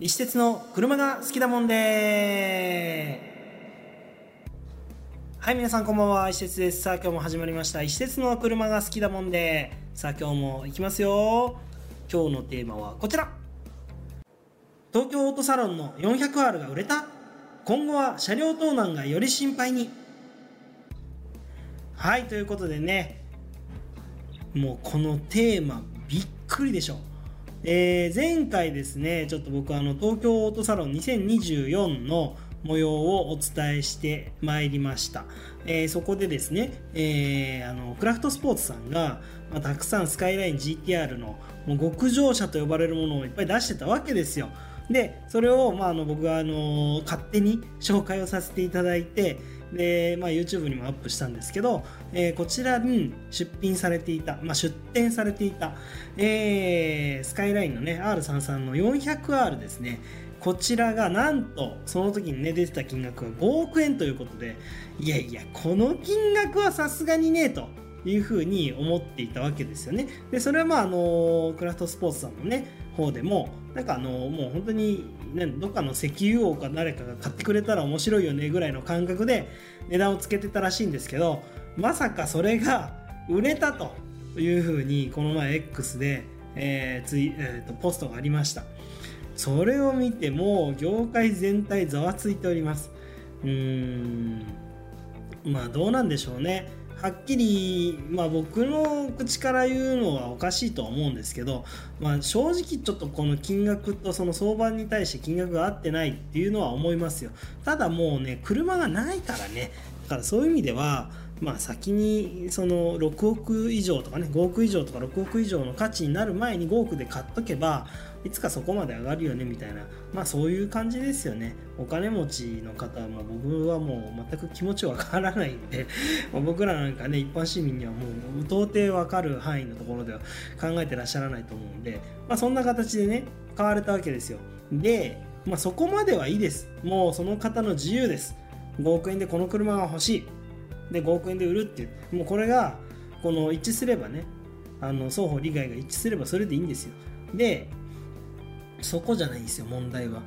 石鉄の車が好きだもんで。はい皆さんこんばんは。石鉄です。さあ今日も始まりました。石鉄の車が好きだもんで。さあ今日も行きますよ。今日のテーマはこちら。東京オートサロンの 400R が売れた。今後は車両盗難がより心配に。はいということでね。もうこのテーマびっくりでしょ。えー、前回ですねちょっと僕あの東京オートサロン2024の模様をお伝えしてまいりました、えー、そこでですね、えー、あのクラフトスポーツさんが、まあ、たくさんスカイライン GTR のもう極上車と呼ばれるものをいっぱい出してたわけですよ。でそれを、まあ、あの僕があの勝手に紹介をさせていただいてで、まあ、YouTube にもアップしたんですけど、えー、こちらに出品されていた、まあ、出展されていた、えー、スカイラインのね R33 の 400R ですね。こちらがなんとその時にね出てた金額が5億円ということでいやいやこの金額はさすがにねえというふうに思っていたわけですよね。でそれはまああのクラフトスポーツさんのね方でもなんかあのもう本当に、ね、どっかの石油王か誰かが買ってくれたら面白いよねぐらいの感覚で値段をつけてたらしいんですけどまさかそれが売れたというふうにこの前 X で、えーついえーと、ポストがありました。それを見ても業界全体ざわついております。うーん。まあどうなんでしょうね。はっきり、まあ、僕の口から言うのはおかしいとは思うんですけど、まあ、正直ちょっとこの金額とその相場に対して金額が合ってないっていうのは思いますよ。ただもうね車がないからね。だからそういう意味ではまあ、先にその6億以上とかね5億以上とか6億以上の価値になる前に5億で買っとけばいつかそこまで上がるよねみたいなまあそういう感じですよね。お金持ちの方はもう僕はもう全く気持ちわからないんで 僕らなんかね一般市民にはもう到底わかる範囲のところでは考えてらっしゃらないと思うんで、まあ、そんな形でね買われたわけですよ。で、まあ、そこまではいいです。もうその方の自由です。5億円でこの車が欲しい。で5億円で売るっていう。もうこれがこの一致すればねあの双方利害が一致すればそれでいいんですよ。でそこじゃないんですよ問題は。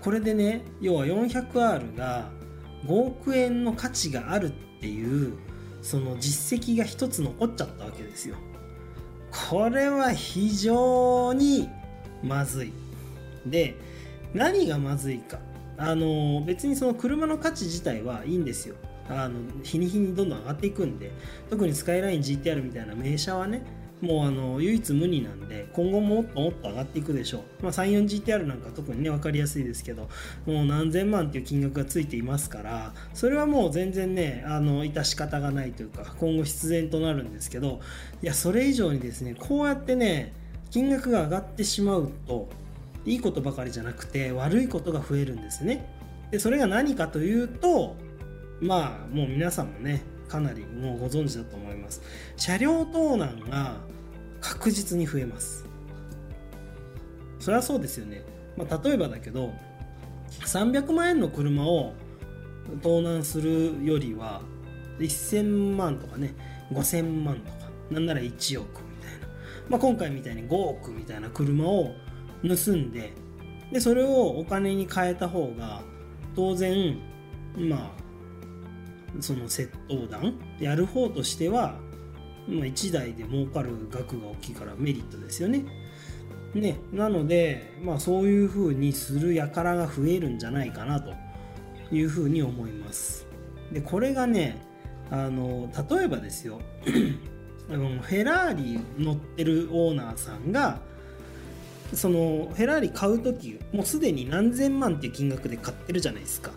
これでね要は 400R が5億円の価値があるっていうその実績が一つ残っちゃったわけですよ。これは非常にまずい。で何がまずいか。あの別にその車の価値自体はいいんですよ。あの日に日にどんどん上がっていくんで特にスカイライン GTR みたいな名車はねもうあの唯一無二なんで今後もっともっと上がっていくでしょう、まあ、34GTR なんか特にね分かりやすいですけどもう何千万っていう金額がついていますからそれはもう全然ねあの致し方がないというか今後必然となるんですけどいやそれ以上にですねこうやってね金額が上がってしまうといいことばかりじゃなくて悪いことが増えるんですね。でそれが何かというとまあもう皆さんもねかなりもうご存知だと思います。車両盗難が確実に増えます。それはそうですよね、まあ、例えばだけど300万円の車を盗難するよりは1000万とかね5000万とかなんなら1億みたいな、まあ、今回みたいに5億みたいな車を盗んででそれをお金に変えた方が当然まあその窃盗団やる方としては、まあ、1台で儲かる額が大きいからメリットですよね。ね、なので、まあ、そういうふうにする輩が増えるんじゃないかなというふうに思います。でこれがねあの例えばですよ フェラーリ乗ってるオーナーさんがそのフェラーリ買う時もうすでに何千万っていう金額で買ってるじゃないですか。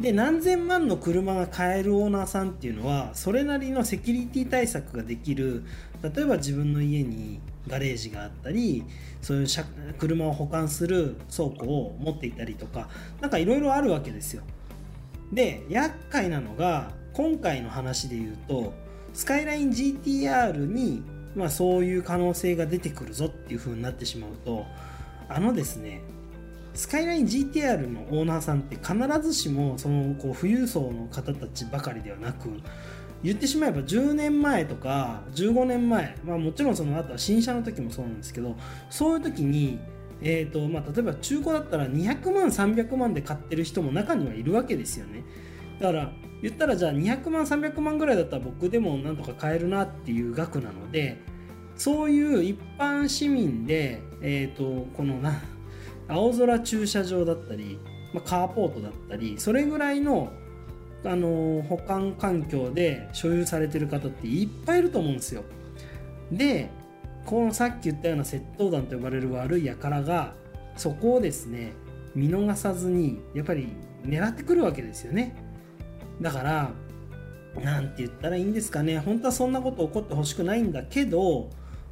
で何千万の車が買えるオーナーさんっていうのはそれなりのセキュリティ対策ができる例えば自分の家にガレージがあったりそういう車を保管する倉庫を持っていたりとか何かいろいろあるわけですよ。で厄介なのが今回の話で言うとスカイライン GTR に、まあ、そういう可能性が出てくるぞっていう風になってしまうとあのですねスカイライン GTR のオーナーさんって必ずしもそのこう富裕層の方たちばかりではなく言ってしまえば10年前とか15年前、まあ、もちろんその後は新車の時もそうなんですけどそういう時に、えーとまあ、例えば中古だったら200万300万で買ってる人も中にはいるわけですよね。だから言ったらじゃあ200万300万ぐらいだったら僕でもなんとか買えるなっていう額なのでそういう一般市民で、えーと、このな青空駐車場だったり、まあ、カーポートだったりそれぐらいのあの保管環境で所有されてる方っていっぱいいると思うんですよ。でこのさっき言ったような窃盗団と呼ばれる悪い輩がそこをですね見逃さずにやっぱり狙ってくるわけですよね。だから何て言ったらいいんですかね本当はそんなこと起こってほしくないんだけど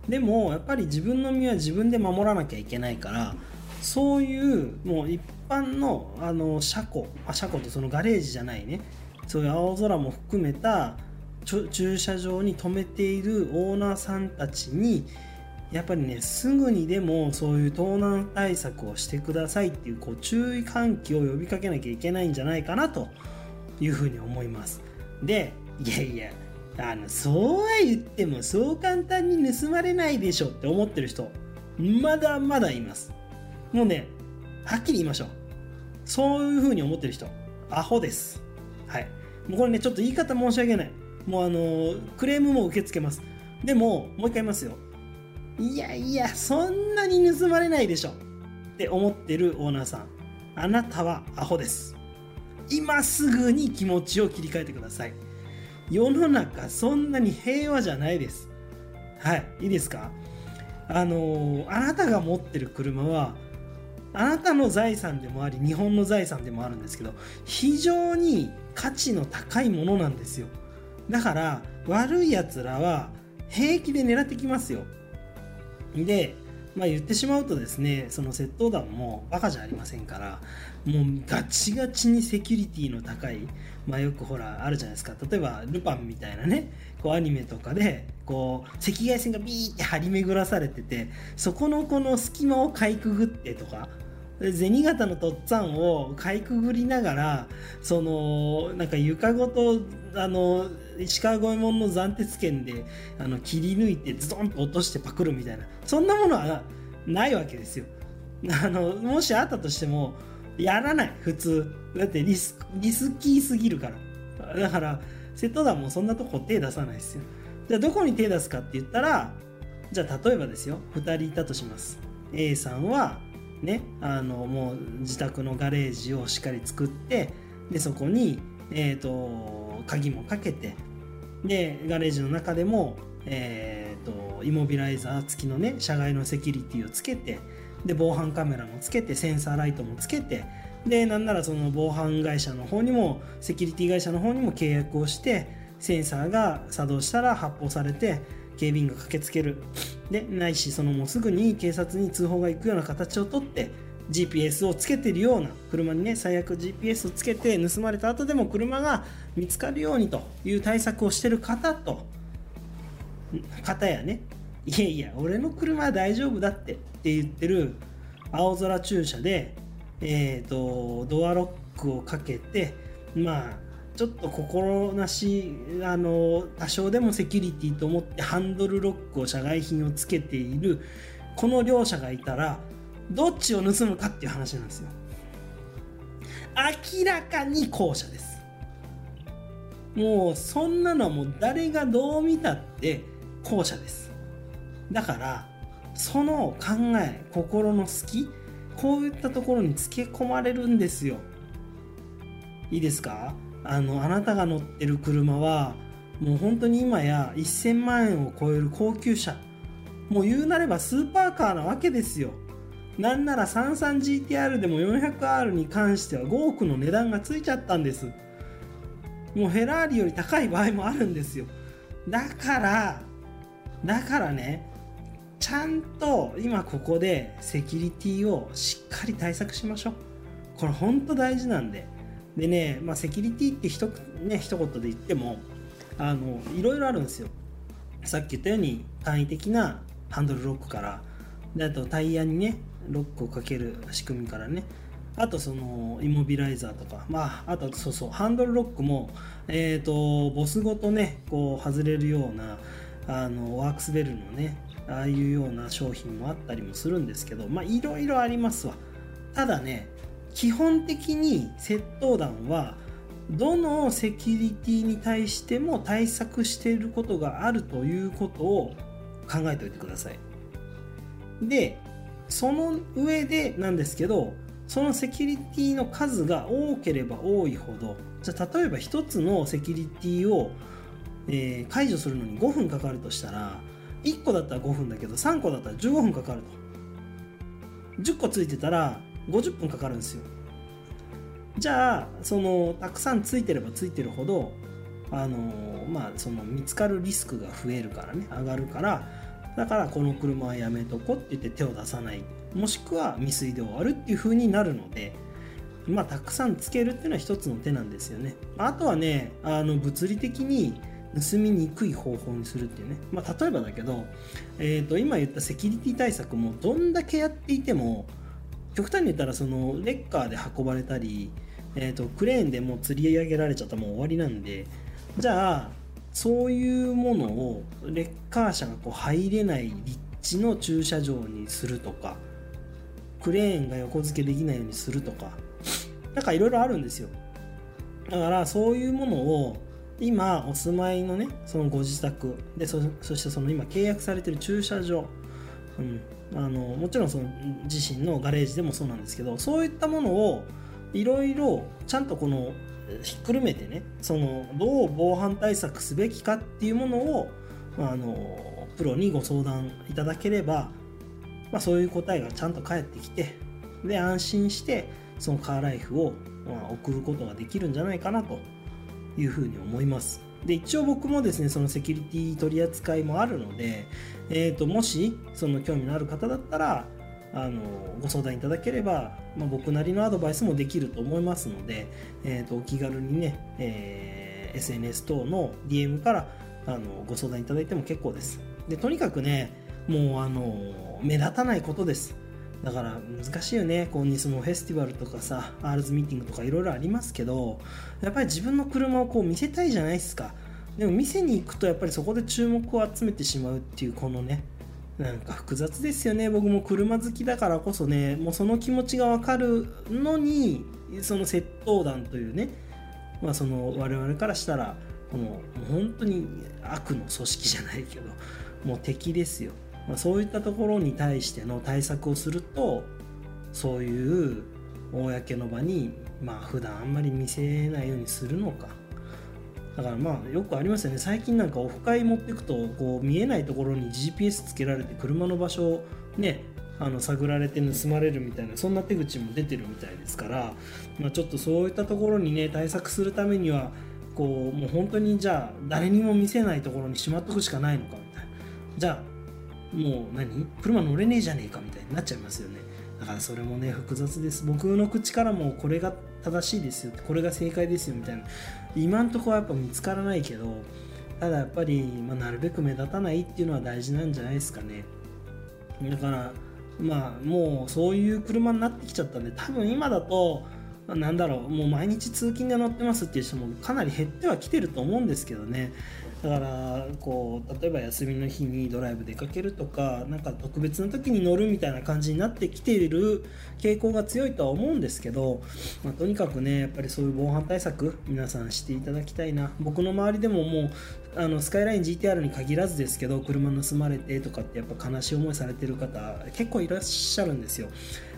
でもやっぱり自分の身は自分で守らなきゃいけないからそういうもう一般のあの車庫あ車庫とそのガレージじゃないね。そういう青空も含めた駐車場に止めているオーナーさんたちにやっぱりねすぐにでもそういう盗難対策をしてくださいっていうこう注意喚起を呼びかけなきゃいけないんじゃないかなというふうに思います。でいやいやあのそうは言ってもそう簡単に盗まれないでしょって思ってる人まだまだいます。もうねはっきり言いましょう。そういうふうに思ってる人アホです。はい。もうこれねちょっと言い方申し訳ない。もうあのクレームも受け付けます。でももう一回言いますよ。いやいやそんなに盗まれないでしょ。って思ってるオーナーさん。あなたはアホです。今すぐに気持ちを切り替えてください。世の中そんなに平和じゃないです。はい。いいですか？あのあなたが持ってる車はあなたの財産でもあり日本の財産でもあるんですけど非常に価値の高いものなんですよ。だから悪いやつらは平気で狙ってきますよ。でまあ言ってしまうとですねその窃盗団もバカじゃありませんからもうガチガチにセキュリティの高いまあよくほらあるじゃないですか。例えばルパンみたいなねこうアニメとかでこう赤外線がビーって張り巡らされててそこのこの隙間をかいくぐってとか銭形のとっつぁんをかいくぐりながらそのなんか床ごとあの石川五右衛門の斬鉄剣であの切り抜いてズドンと落としてパクるみたいなそんなものはないわけですよ。あのもしあったとしてもやらない普通。だってリスリスキーすぎるから。だから窃盗団もそんなとこ手出さないですよ。じゃあどこに手出すかって言ったらじゃあ例えばですよ。2人いたとします。A さんはねあのもう自宅のガレージをしっかり作ってでそこに、えーと、鍵もかけてでガレージの中でも、えーと、イモビライザー付きのね車外のセキュリティをつけてで防犯カメラもつけてセンサーライトもつけてでなんならその防犯会社の方にもセキュリティ会社の方にも契約をしてセンサーが作動したら発砲されて警備員が駆けつける。でないしそのもうすぐに警察に通報が行くような形をとって GPS をつけてるような車にね最悪 GPS をつけて盗まれた後でも車が見つかるようにという対策をしてる方と方やねいやいや俺の車は大丈夫だってって言ってる青空駐車でえっ、ー、とドアロックをかけてまあちょっと心なしあの多少でもセキュリティと思ってハンドルロックを社外品をつけているこの両者がいたらどっちを盗むかっていう話なんですよ。明らかに後者です。もうそんなのはもう誰がどう見たって後者です。だからその考え心の隙こういったところにつけ込まれるんですよ。いいですか？あのあなたが乗ってる車はもう本当に今や1000万円を超える高級車。もう言うなればスーパーカーなわけですよ。なんなら 33GTR でも 400R に関しては5億の値段がついちゃったんです。もうフェラーリより高い場合もあるんですよ。だからだからねちゃんと今ここでセキュリティをしっかり対策しましょう。これ本当大事なんで。でね、まあ、セキュリティってひと、ね、一言で言ってもあのいろいろあるんですよ。さっき言ったように簡易的なハンドルロックからであとタイヤにねロックをかける仕組みからね。あとそのイモビライザーとかまああとそうそうハンドルロックもえっ、ー、とボスごとねこう外れるようなあのワークスベルのねああいうような商品もあったりもするんですけどまあいろいろありますわ。ただね基本的に窃盗団はどのセキュリティに対しても対策していることがあるということを考えておいてください。でその上でなんですけどそのセキュリティの数が多ければ多いほどじゃあ例えば1つのセキュリティを、えー、解除するのに5分かかるとしたら1個だったら5分だけど3個だったら15分かかると。10個ついてたら50分かかるんですよ。じゃあそのたくさんついてればついてるほどあのまあその見つかるリスクが増えるからね上がるからだからこの車はやめとこって言って手を出さない。もしくは未遂で終わるっていう風になるのでまあたくさんつけるっていうのは一つの手なんですよね。あとはねあの物理的に盗みにくい方法にするっていうね、まあ、例えばだけど、えー、と今言ったセキュリティ対策もどんだけやっていても極端に言ったらそのレッカーで運ばれたり、えー、とクレーンでもう釣り上げられちゃったらもう終わりなんでじゃあそういうものをレッカー車がこう入れない立地の駐車場にするとかクレーンが横付けできないようにするとかなんかいろいろあるんですよ。だからそういうものを今お住まいのねそのご自宅でそしてその今契約されてる駐車場、うん、あのもちろんその自身のガレージでもそうなんですけどそういったものをいろいろちゃんとこのひっくるめてねそのどう防犯対策すべきかっていうものをあのプロにご相談いただければ、まあ、そういう答えがちゃんと返ってきてで安心してそのカーライフを、まあ、送ることができるんじゃないかなというふうに思います。で一応僕もですねそのセキュリティ取り扱いもあるので、えーと、もしその興味のある方だったらあのご相談いただければ、まあ、僕なりのアドバイスもできると思いますので、えーと、お気軽にね、えー、SNS 等の DM からあのご相談いただいても結構です。でとにかくねもうあの目立たないことです。だから難しいよね、こうにそのフェスティバルとかさ、アールズミーティングとかいろいろありますけど、やっぱり自分の車をこう見せたいじゃないですか。でも店に行くとやっぱりそこで注目を集めてしまうっていうこのね、なんか複雑ですよね。僕も車好きだからこそね、もうその気持ちがわかるのに、その窃盗団というね、まあその我々からしたら、この本当に悪の組織じゃないけど、もう敵ですよ。まあ、そういったところに対しての対策をするとそういう公の場にまあ普段あんまり見せないようにするのか。だからまあよくありますよね。最近なんかオフ会持っていくとこう見えないところに GPS つけられて車の場所をねあの探られて盗まれるみたいなそんな手口も出てるみたいですから、まあ、ちょっとそういったところにね対策するためにはこうもう本当にじゃあ誰にも見せないところにしまっとくしかないのかみたいな。じゃあもう何？車乗れねえじゃねえかみたいになっちゃいますよね。だからそれもね複雑です。僕の口からもこれが正しいですよ。これが正解ですよみたいな。今んとこはやっぱ見つからないけどただやっぱり、まあ、なるべく目立たないっていうのは大事なんじゃないですかね。だからまあもうそういう車になってきちゃったんで多分今だとなんだろうもう毎日通勤で乗ってますっていう人もかなり減ってはきてると思うんですけどね。だからこう例えば休みの日にドライブ出かけるとかなんか特別な時に乗るみたいな感じになってきている傾向が強いとは思うんですけど、まあ、とにかくねやっぱりそういう防犯対策皆さんしていただきたいな。僕の周りでももうあのスカイライン GTR に限らずですけど車盗まれてとかってやっぱ悲しい思いされてる方結構いらっしゃるんですよ。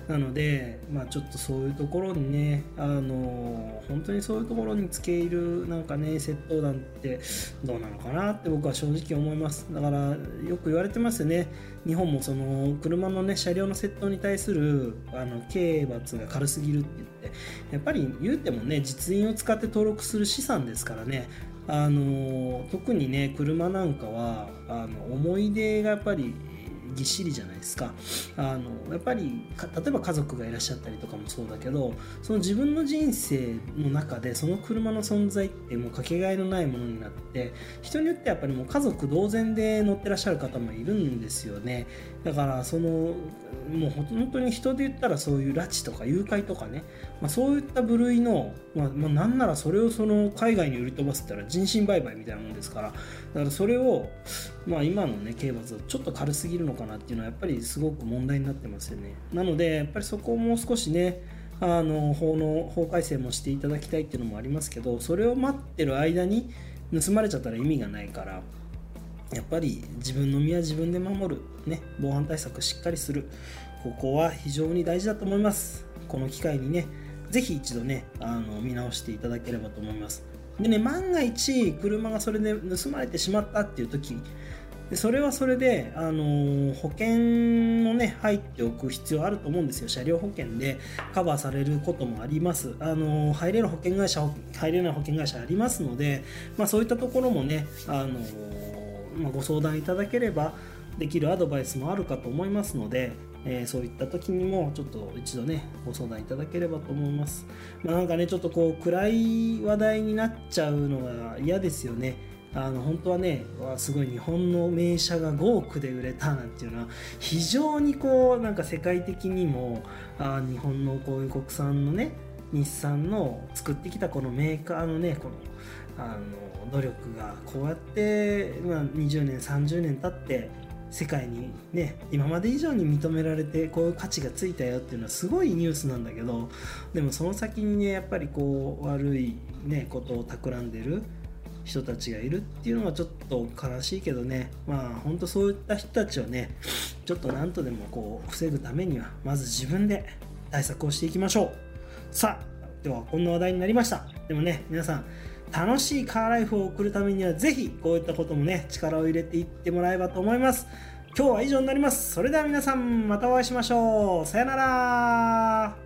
なので、まあ、ちょっとそういうところにね、あの本当にそういうところにつけ入るなんかね窃盗団ってどうなのかなって僕は正直思います。だからよく言われてますよね。日本もその車のね車両の窃盗に対するあの刑罰が軽すぎるって言って。やっぱり言うてもね実印を使って登録する資産ですからね。あの特にね車なんかはあの思い出がやっぱりぎっしりじゃないですか。あのやっぱり例えば家族がいらっしゃったりとかもそうだけどその自分の人生の中でその車の存在ってもうかけがえのないものになって人によってやっぱりもう家族同然で乗ってらっしゃる方もいるんですよね。だからそのもう本当に人で言ったらそういう拉致とか誘拐とかね、まあ、そういった部類の、まあ、まあ、なんならそれをその海外に売り飛ばすったら人身売買みたいなもんですから。だからそれを、まあ、今のね刑罰はちょっと軽すぎるのかかなっていうのはやっぱりすごく問題になってますよね。なのでやっぱりそこをもう少しねあの法の法改正もしていただきたいっていうのもありますけどそれを待ってる間に盗まれちゃったら意味がないからやっぱり自分の身は自分で守る、ね、防犯対策しっかりする。ここは非常に大事だと思います。この機会にねぜひ一度ねあの見直していただければと思います。でね万が一車がそれで盗まれてしまったっていう時でそれはそれで、あのー、保険もね入っておく必要あると思うんですよ。車両保険でカバーされることもあります、あのー、入れる保険会社入れない保険会社ありますので、まあ、そういったところもね、あのー、まあ、ご相談いただければできるアドバイスもあるかと思いますので、えー、そういった時にもちょっと一度ねご相談いただければと思います、まあ、なんかねちょっとこう暗い話題になっちゃうのが嫌ですよね。あの本当はねすごい日本の名車が5億で売れたなんていうのは非常にこうなんか世界的にもあ日本のこういう国産のね日産の作ってきたこのメーカーのねこのあの努力がこうやって、まあ、20年30年経って世界にね今まで以上に認められてこういう価値がついたよっていうのはすごいニュースなんだけどでもその先にねやっぱりこう悪いねことを企んでる人たちがいるっていうのはちょっと悲しいけどね。まあ本当そういった人たちをねちょっと何とでもこう防ぐためにはまず自分で対策をしていきましょう。さあではこんな話題になりました。でもね皆さん楽しいカーライフを送るためにはぜひこういったこともね力を入れていってもらえばと思います。今日は以上になります。それでは皆さんまたお会いしましょう。さよなら。